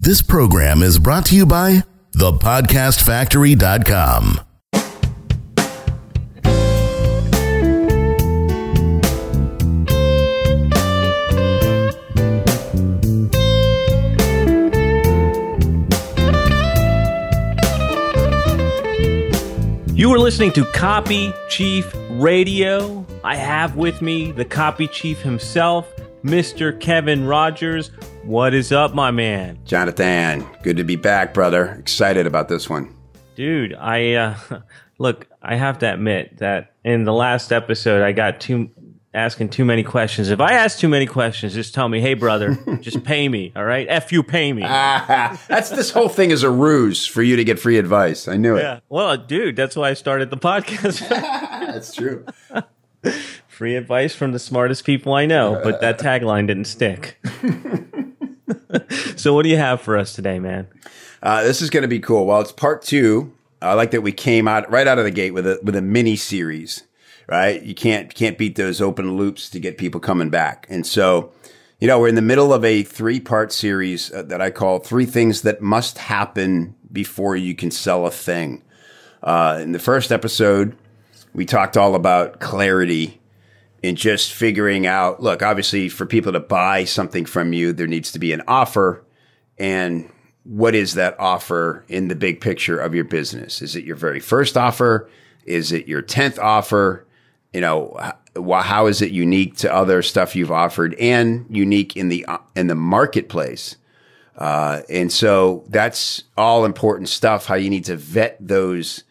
This program is brought to you by thepodcastfactory.com. You are listening to Copy Chief Radio. I have with me the Copy Chief himself, Mr. Kevin Rogers. What is up, my man? Jonathan, good to be back, brother. Excited about this one. Dude, I uh, look. I have to admit that in the last episode, I got too asking too many questions. If I ask too many questions, just tell me, "Hey, brother, just pay me." All right, f you, pay me. That's this whole thing is a ruse for you to get free advice. I knew it. yeah. Well, dude, that's why I started the podcast. That's true. Free advice from the smartest people I know, but that tagline didn't stick. so, what do you have for us today, man? Uh, this is going to be cool. Well, it's part two. I like that we came out right out of the gate with a with a mini series. Right? You can't can't beat those open loops to get people coming back. And so, you know, we're in the middle of a three part series uh, that I call three things that must happen before you can sell a thing. Uh, in the first episode, we talked all about clarity and just figuring out look, obviously, for people to buy something from you, there needs to be an offer. And what is that offer in the big picture of your business? Is it your very first offer? Is it your 10th offer? You know, how is it unique to other stuff you've offered and unique in the, in the marketplace? Uh, and so that's all important stuff, how you need to vet those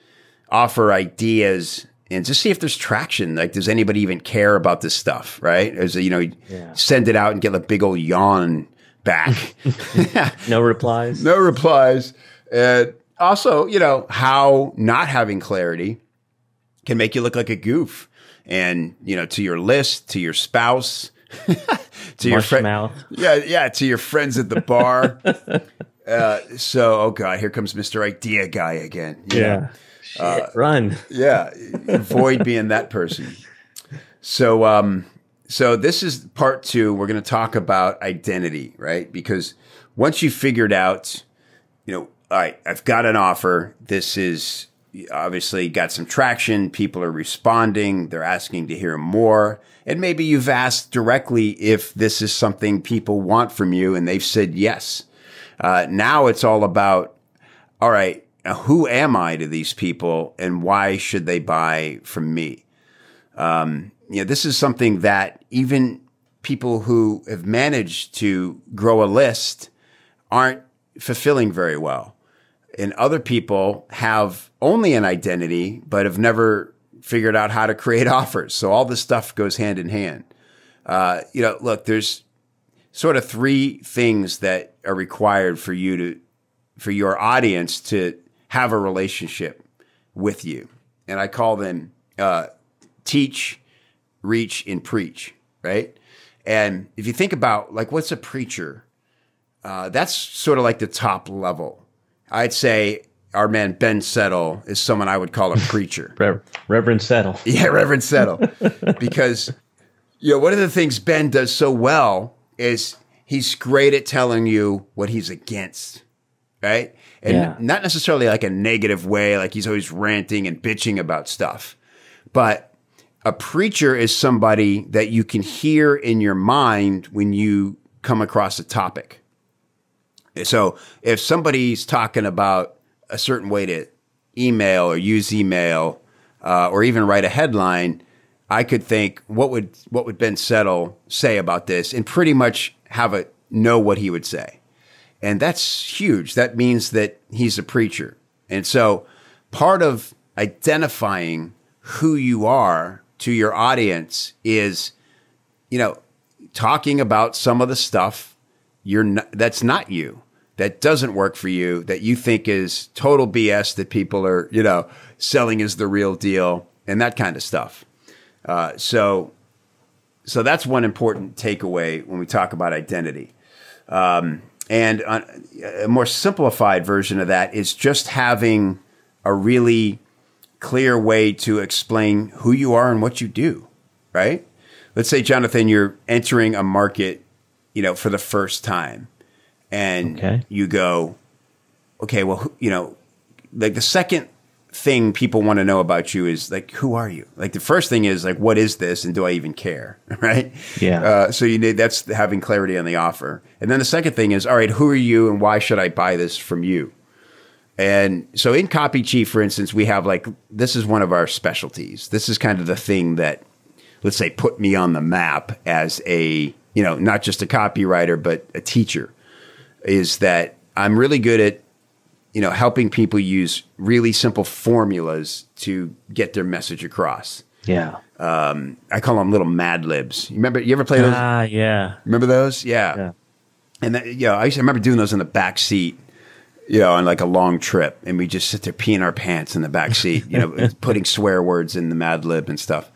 offer ideas and just see if there's traction. Like, does anybody even care about this stuff? Right? As you know, send it out and get a big old yawn back. No replies. no replies. And also, you know, how not having clarity can make you look like a goof. And, you know, to your list, to your spouse, to your friend. Yeah, yeah, to your friends at the bar. Uh, so, oh God, here comes Mr. Idea Guy again. you know. Shit, run. Yeah, avoid being that person. So, um, so this is part two. We're going to talk about identity, right? Because once you figured out, you know, all right, I've got an offer. This is obviously got some traction. People are responding. They're asking to hear more. And maybe you've asked directly if this is something people want from you and they've said yes. Uh, now it's all about, all right, who am I to these people and why should they buy from me? Um, you know, this is something that even people who have managed to grow a list aren't fulfilling very well. And other people have only an identity, but have never figured out how to create offers. So all this stuff goes hand in hand. Uh, you know, look, there's sort of three things that are required for you to, for your audience to have a relationship with you. And I call them, uh, teach, reach, and preach, right? And if you think about like what's a preacher, uh, that's sort of like the top level. I'd say our man Ben Settle is someone I would call a preacher. Rev- Reverend Settle. Yeah, Reverend Settle. because, you know, one of the things Ben does so well is he's great at telling you what he's against, right? And Yeah. not necessarily like a negative way, like he's always ranting and bitching about stuff. But a preacher is somebody that you can hear in your mind when you come across a topic. So if somebody's talking about a certain way to email or use email uh, or even write a headline, I could think what would what would Ben Settle say about this, and pretty much have a know what he would say, and that's huge. That means that he's a preacher, and so part of identifying who you are to your audience is, you know, talking about some of the stuff you're not, that's not you that doesn't work for you that you think is total BS that people are you know selling as the real deal and that kind of stuff. Uh, so so that's one important takeaway when we talk about identity. Um, and on, a more simplified version of that is just having a really clear way to explain who you are and what you do, right? let's say, Jonathan, you're entering a market, you know, for the first time, and Okay. you go, okay, well, you know, like the second thing people want to know about you is like, who are you? Like the first thing is like, what is this, and do I even care? Right? Yeah. Uh, so you need that's having clarity on the offer, and then the second thing is, all right, who are you, and why should I buy this from you? And so in Copy Chief, for instance, we have like this is one of our specialties. This is kind of the thing that, let's say, put me on the map as a you know not just a copywriter but a teacher. Is that I'm really good at you know helping people use really simple formulas to get their message across. Yeah. I call them little Mad Libs. You remember? You ever play those? Ah, yeah. Remember those? Yeah. Yeah. And that, you know, I used to remember doing those in the back seat, you know, on like a long trip, and we just sit there peeing our pants in the back seat, you know, putting swear words in the Mad Lib and stuff.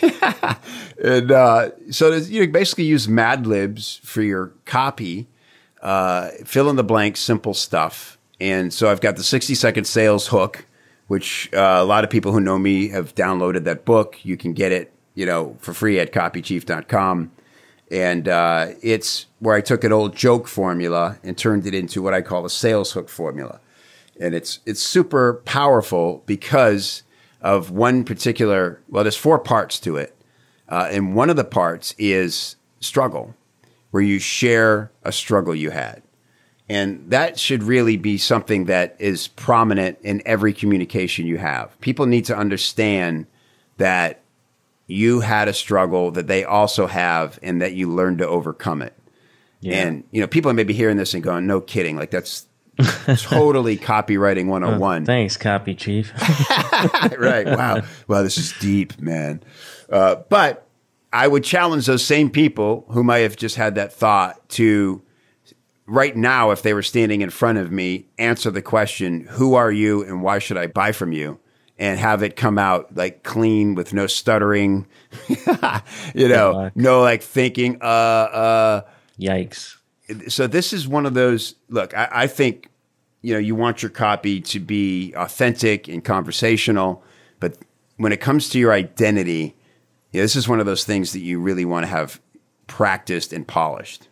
and uh, so you know, basically use Mad Libs for your copy, uh, fill in the blanks, simple stuff. And so I've got the 60 second sales hook, which uh, a lot of people who know me have downloaded that book. You can get it, you know, for free at copychief.com and uh, it's where I took an old joke formula and turned it into what I call a sales hook formula, and it's it's super powerful because of one particular. Well, there's four parts to it, uh, and one of the parts is struggle, where you share a struggle you had, and that should really be something that is prominent in every communication you have. People need to understand that you had a struggle that they also have and that you learned to overcome it. Yeah. And, you know, people may be hearing this and going, no kidding. Like that's totally copywriting 101. Thanks, copy chief. right. Wow. Wow. This is deep, man. Uh, but I would challenge those same people who might have just had that thought to right now, if they were standing in front of me, answer the question, who are you and why should I buy from you? And have it come out like clean with no stuttering, you know, no like thinking, uh, uh, Yikes. so this is one of those look I, I think you know you want your copy to be authentic and conversational but when it comes to your identity yeah, this is one of those things that you really want to have practiced and polished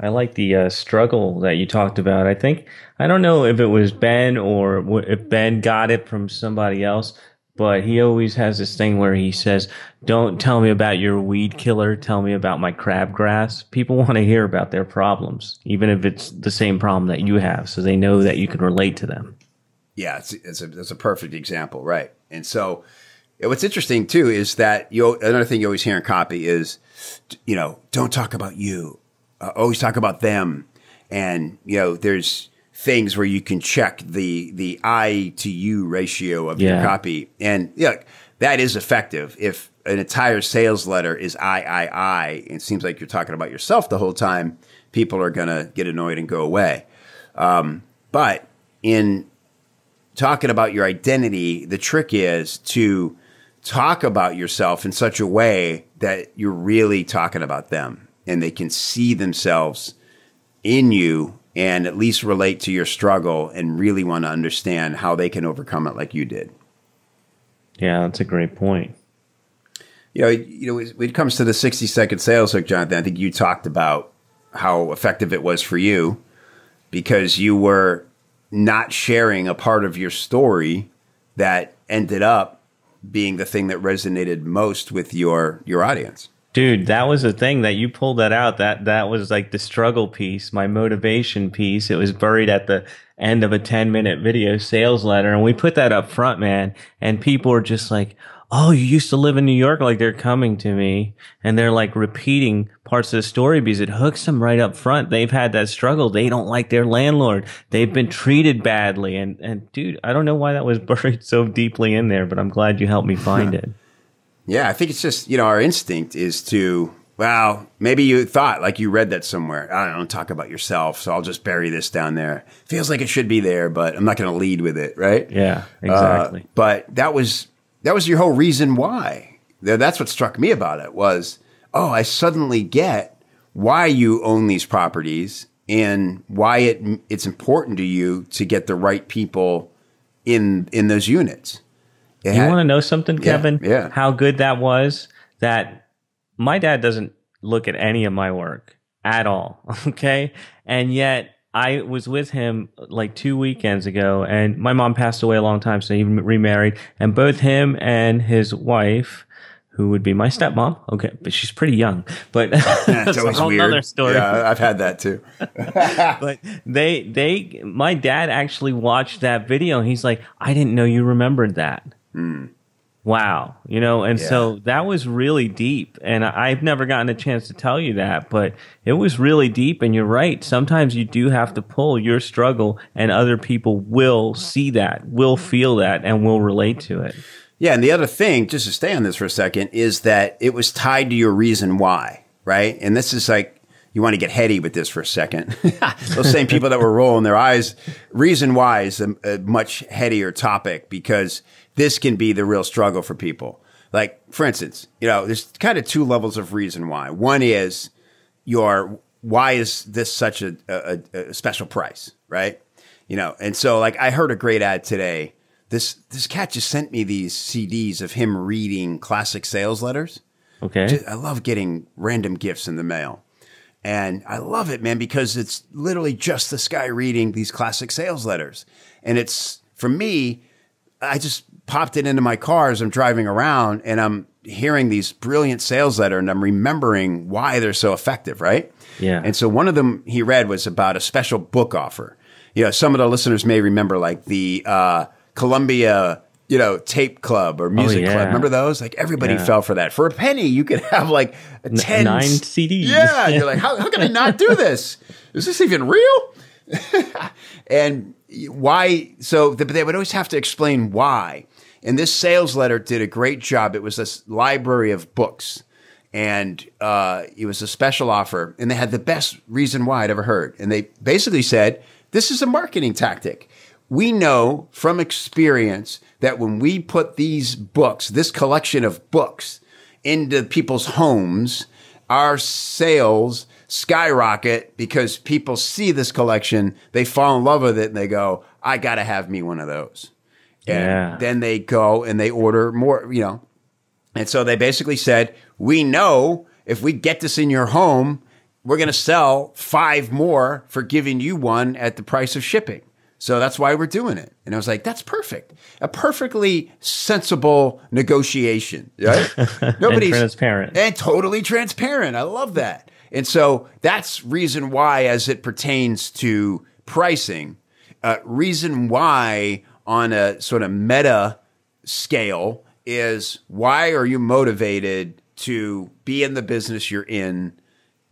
I like the uh, struggle that you talked about. I think I don't know if it was Ben or w- if Ben got it from somebody else, but he always has this thing where he says, "Don't tell me about your weed killer. Tell me about my crabgrass." People want to hear about their problems, even if it's the same problem that you have, so they know that you can relate to them. yeah it's, it's, a, it's a perfect example right and so what's interesting too is that you another thing you always hear in copy is you know don't talk about you uh, always talk about them. And you know there's things where you can check the the i to you ratio of your copy. And yeah that is effective. If an entire sales letter is i i i it seems like you're talking about yourself the whole time people are going to get annoyed and go away. Um, but in talking about your identity, the trick is to talk about yourself in such a way that you're really talking about them and they can see themselves in you and at least relate to your struggle and really want to understand how they can overcome it like you did. Yeah, that's a great point. You know, you know, when it comes to the 60 second sales hook, Jonathan, I think you talked about how effective it was for you because you were not sharing a part of your story that ended up being the thing that resonated most with your your audience. Dude, that was the thing that you pulled that out. That that was like the struggle piece, my motivation piece. It was buried at the end of a 10 minute video sales letter. And we put that up front, man. And people are just like, Oh, you used to live in New York. Like they're coming to me and they're like repeating parts of the story because it hooks them right up front. They've had that struggle. They don't like their landlord. They've been treated badly. And, and dude, I don't know why that was buried so deeply in there, but I'm glad you helped me find it. Yeah, I think it's just, you know, our instinct is to, well, maybe you thought like you read that somewhere. I don't know, talk about yourself, so I'll just bury this down there. Feels like it should be there, but I'm not going to lead with it, right? Yeah, Uh, exactly. but that was that was your whole reason why. That's what struck me about it was, oh, I suddenly get why you own these properties and why it it's important to you to get the right people in in those units. It You want to know something, Kevin? yeah. How good that was? That my dad doesn't look at any of my work at all. Okay. And yet I was with him like two weekends ago and my mom passed away a long time. So he remarried and both him and his wife, who would be my stepmom. Okay, but she's pretty young. But that's a whole weird. other story. Yeah, I've had that too. but they, they, my dad actually watched that video. and He's like, I didn't know you remembered that. Mm wow you know and yeah. so that was really deep and i've never gotten a chance to tell you that but it was really deep and you're right sometimes you do have to pull your struggle and other people will see that will feel that and will relate to it yeah and the other thing just to stay on this for a second is that it was tied to your reason why right and this is like you want to get heady with this for a second. Those same people that were rolling their eyes. Reason why is a, a much headier topic because this can be the real struggle for people. Like, for instance, you know, there's kind of two levels of reason why. One is your why is this such a, a, a special price, right? You know, and so like I heard a great ad today. This this cat just sent me these CDs of him reading classic sales letters. Okay, just, I love getting random gifts in the mail. And I love it, man, because it's literally just this guy reading these classic sales letters. And it's, for me, I just popped it into my car as I'm driving around and I'm hearing these brilliant sales letter and I'm remembering why they're so effective, right? Yeah. And so one of them he read was about a special book offer. You know, some of the listeners may remember like the uh, Columbia, you know, tape club or oh, music oh, yeah. club. Remember those? Like everybody yeah. fell for that. For a penny, you could have like a 10 nine CDs. Yeah. you're like, how, how can I not do this? Is this even real? and why? So but they would always have to explain why. And this sales letter did a great job. It was this library of books, and uh, it was a special offer, and they had the best reason why I'd ever heard. And they basically said, "This is a marketing tactic. We know from experience that when we put these books, this collection of books, into people's homes, our sales." skyrocket because people see this collection, they fall in love with it, and they go, I got to have me one of those. And yeah. then they go and they order more, you know. And so they basically said, We know if we get this in your home, we're going to sell five more for giving you one at the price of shipping. So that's why we're doing it. And I was like, that's perfect. A perfectly sensible negotiation, right? Nobody's and transparent. And totally transparent. I love that. And so that's reason why, as it pertains to pricing, uh, reason why on a sort of meta scale is why are you motivated to be in the business you're in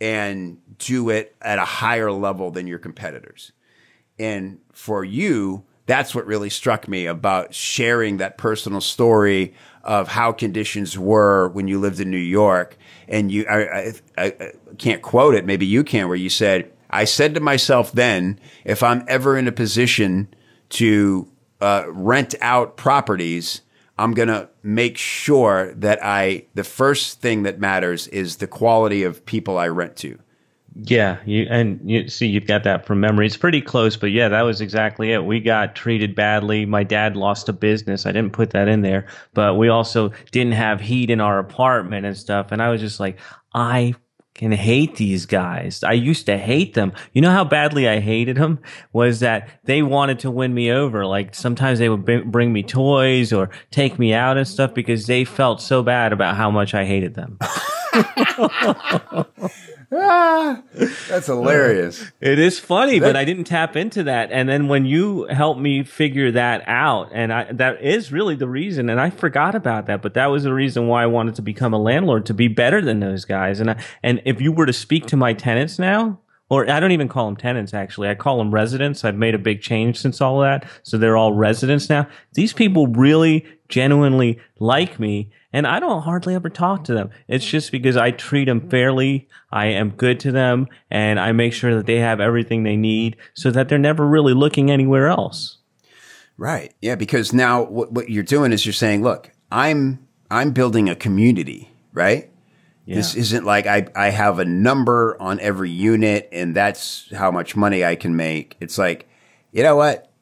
and do it at a higher level than your competitors? And for you, that's what really struck me about sharing that personal story of how conditions were when you lived in New York. And you, I, I, I can't quote it. Maybe you can, where you said, I said to myself then, if I'm ever in a position to uh, rent out properties, I'm going to make sure that I, the first thing that matters is the quality of people I rent to. Yeah, you and you see you've got that from memory. It's pretty close, but yeah, that was exactly it. We got treated badly. My dad lost a business. I didn't put that in there, but we also didn't have heat in our apartment and stuff. And I was just like, I can hate these guys. I used to hate them. You know how badly I hated them was that they wanted to win me over. Like sometimes they would bring me toys or take me out and stuff because they felt so bad about how much I hated them. ah, that's hilarious. It is funny, that, but I didn't tap into that. And then when you helped me figure that out, and I, that is really the reason, and I forgot about that, but that was the reason why I wanted to become a landlord to be better than those guys. And I, and if you were to speak to my tenants now, or I don't even call them tenants actually. I call them residents. I've made a big change since all that. So they're all residents now. These people really genuinely like me and I don't hardly ever talk to them. It's just because I treat them fairly. I am good to them and I make sure that they have everything they need so that they're never really looking anywhere else. Right. Yeah. Because now what, what you're doing is you're saying, look, I'm, I'm building a community, right? Yeah. This isn't like I, I have a number on every unit and that's how much money I can make. It's like, you know what?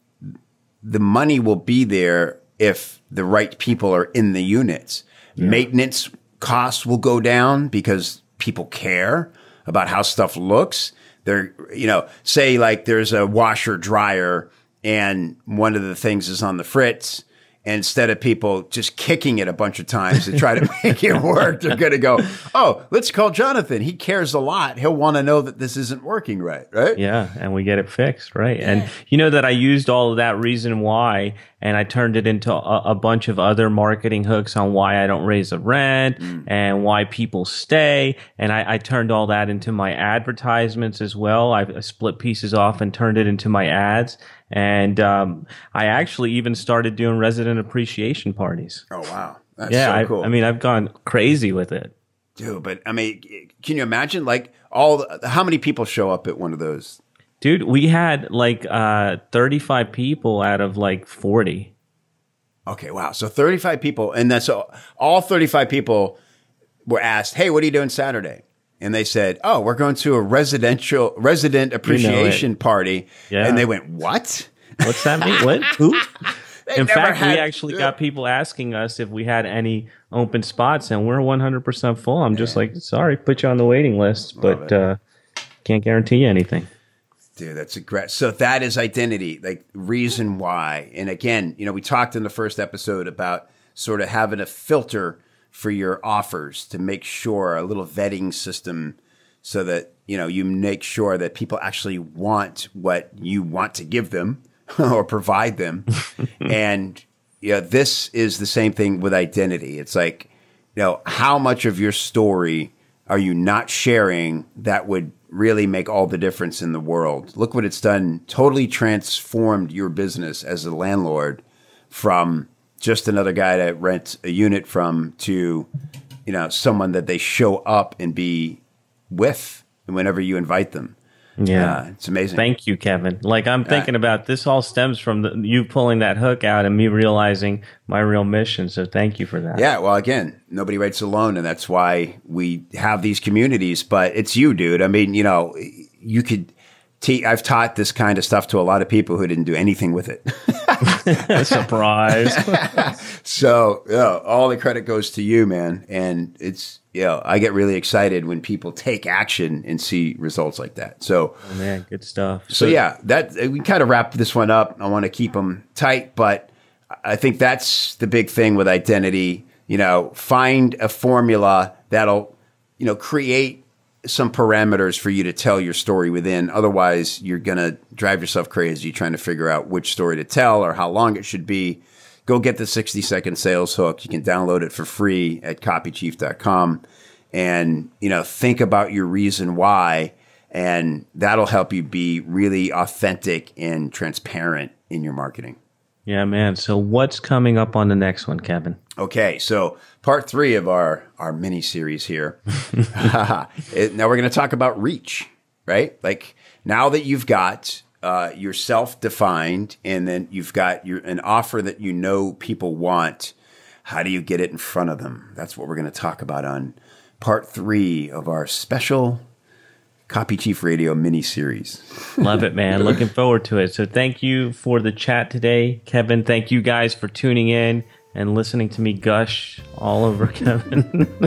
The money will be there if the right people are in the units. Yeah. Maintenance costs will go down because people care about how stuff looks. They're, you know, say like there's a washer dryer and one of the things is on the fritz instead of people just kicking it a bunch of times to try to make it work, they're going to go, Oh, let's call Jonathan. He cares a lot. He'll want to know that this isn't working right. Right. Yeah. And we get it fixed. Right. Yeah. And you know that I used all of that reason why and I turned it into a, a, bunch of other marketing hooks on why I don't raise the rent mm. and why people stay. And I, I, turned all that into my advertisements as well. I split pieces off and turned it into my ads. And um, I actually even started doing resident appreciation parties. Oh wow, that's yeah, so cool. I, I mean, I've gone crazy with it, dude. But I mean, can you imagine like all the, how many people show up at one of those? Dude, we had like uh, 35 people out of like 40. Okay, wow. So 35 people, and that's so all 35 people were asked, "Hey, what are you doing Saturday?" And they said, "Oh, we're going to a residential resident appreciation you know party." Yeah. And they went, "What? What's that mean? what? Who?" In fact, had, we actually got people asking us if we had any open spots, and we're 100% full. I'm yeah. just like, sorry, put you on the waiting list, but uh, can't guarantee you anything. Dude, that's a great. So that is identity, like reason why. And again, you know, we talked in the first episode about sort of having a filter for your offers to make sure a little vetting system so that you know you make sure that people actually want what you want to give them or provide them. And you know, this is the same thing with identity. It's like you know how much of your story are you not sharing that would really make all the difference in the world? Look what it's done. Totally transformed your business as a landlord from just another guy to rent a unit from to, you know, someone that they show up and be with whenever you invite them. Yeah, uh, it's amazing. Thank you, Kevin. Like I'm thinking uh, about this, all stems from the, you pulling that hook out and me realizing my real mission. So thank you for that. Yeah. Well, again, nobody writes alone, and that's why we have these communities. But it's you, dude. I mean, you know, you could te- I've taught this kind of stuff to a lot of people who didn't do anything with it. A surprise. so, yeah, all the credit goes to you, man. And it's, you know, I get really excited when people take action and see results like that. So, oh, man, good stuff. So, so yeah, that uh, we kind of wrap this one up. I want to keep them tight, but I think that's the big thing with identity. You know, find a formula that'll, you know, create some parameters for you to tell your story within. Otherwise, you're going to drive yourself crazy trying to figure out which story to tell or how long it should be. Go get the 60 second sales hook. You can download it for free at copychief.com and, you know, think about your reason why and that'll help you be really authentic and transparent in your marketing. Yeah, man. So what's coming up on the next one, Kevin? Okay, so part three of our our mini series here. now we're going to talk about reach, right? Like now that you've got uh, yourself defined, and then you've got your an offer that you know people want. How do you get it in front of them? That's what we're going to talk about on part three of our special Copy Chief Radio mini series. Love it, man. Looking forward to it. So, thank you for the chat today, Kevin. Thank you guys for tuning in and listening to me gush all over Kevin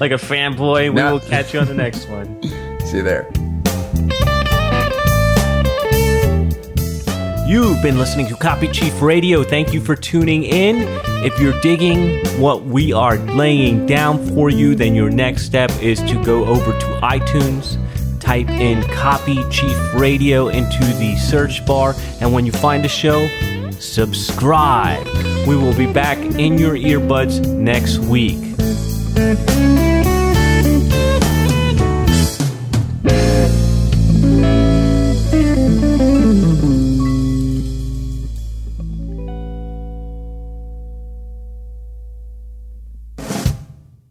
like a fanboy. We will catch you on the next one. See you there. You've been listening to Copy Chief Radio. Thank you for tuning in. If you're digging what we are laying down for you, then your next step is to go over to iTunes type in Copy Chief Radio into the search bar, and when you find a show, subscribe. We will be back in your earbuds next week.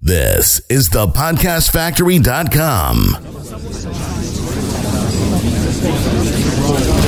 This is the podcastfactory.com.